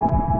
you.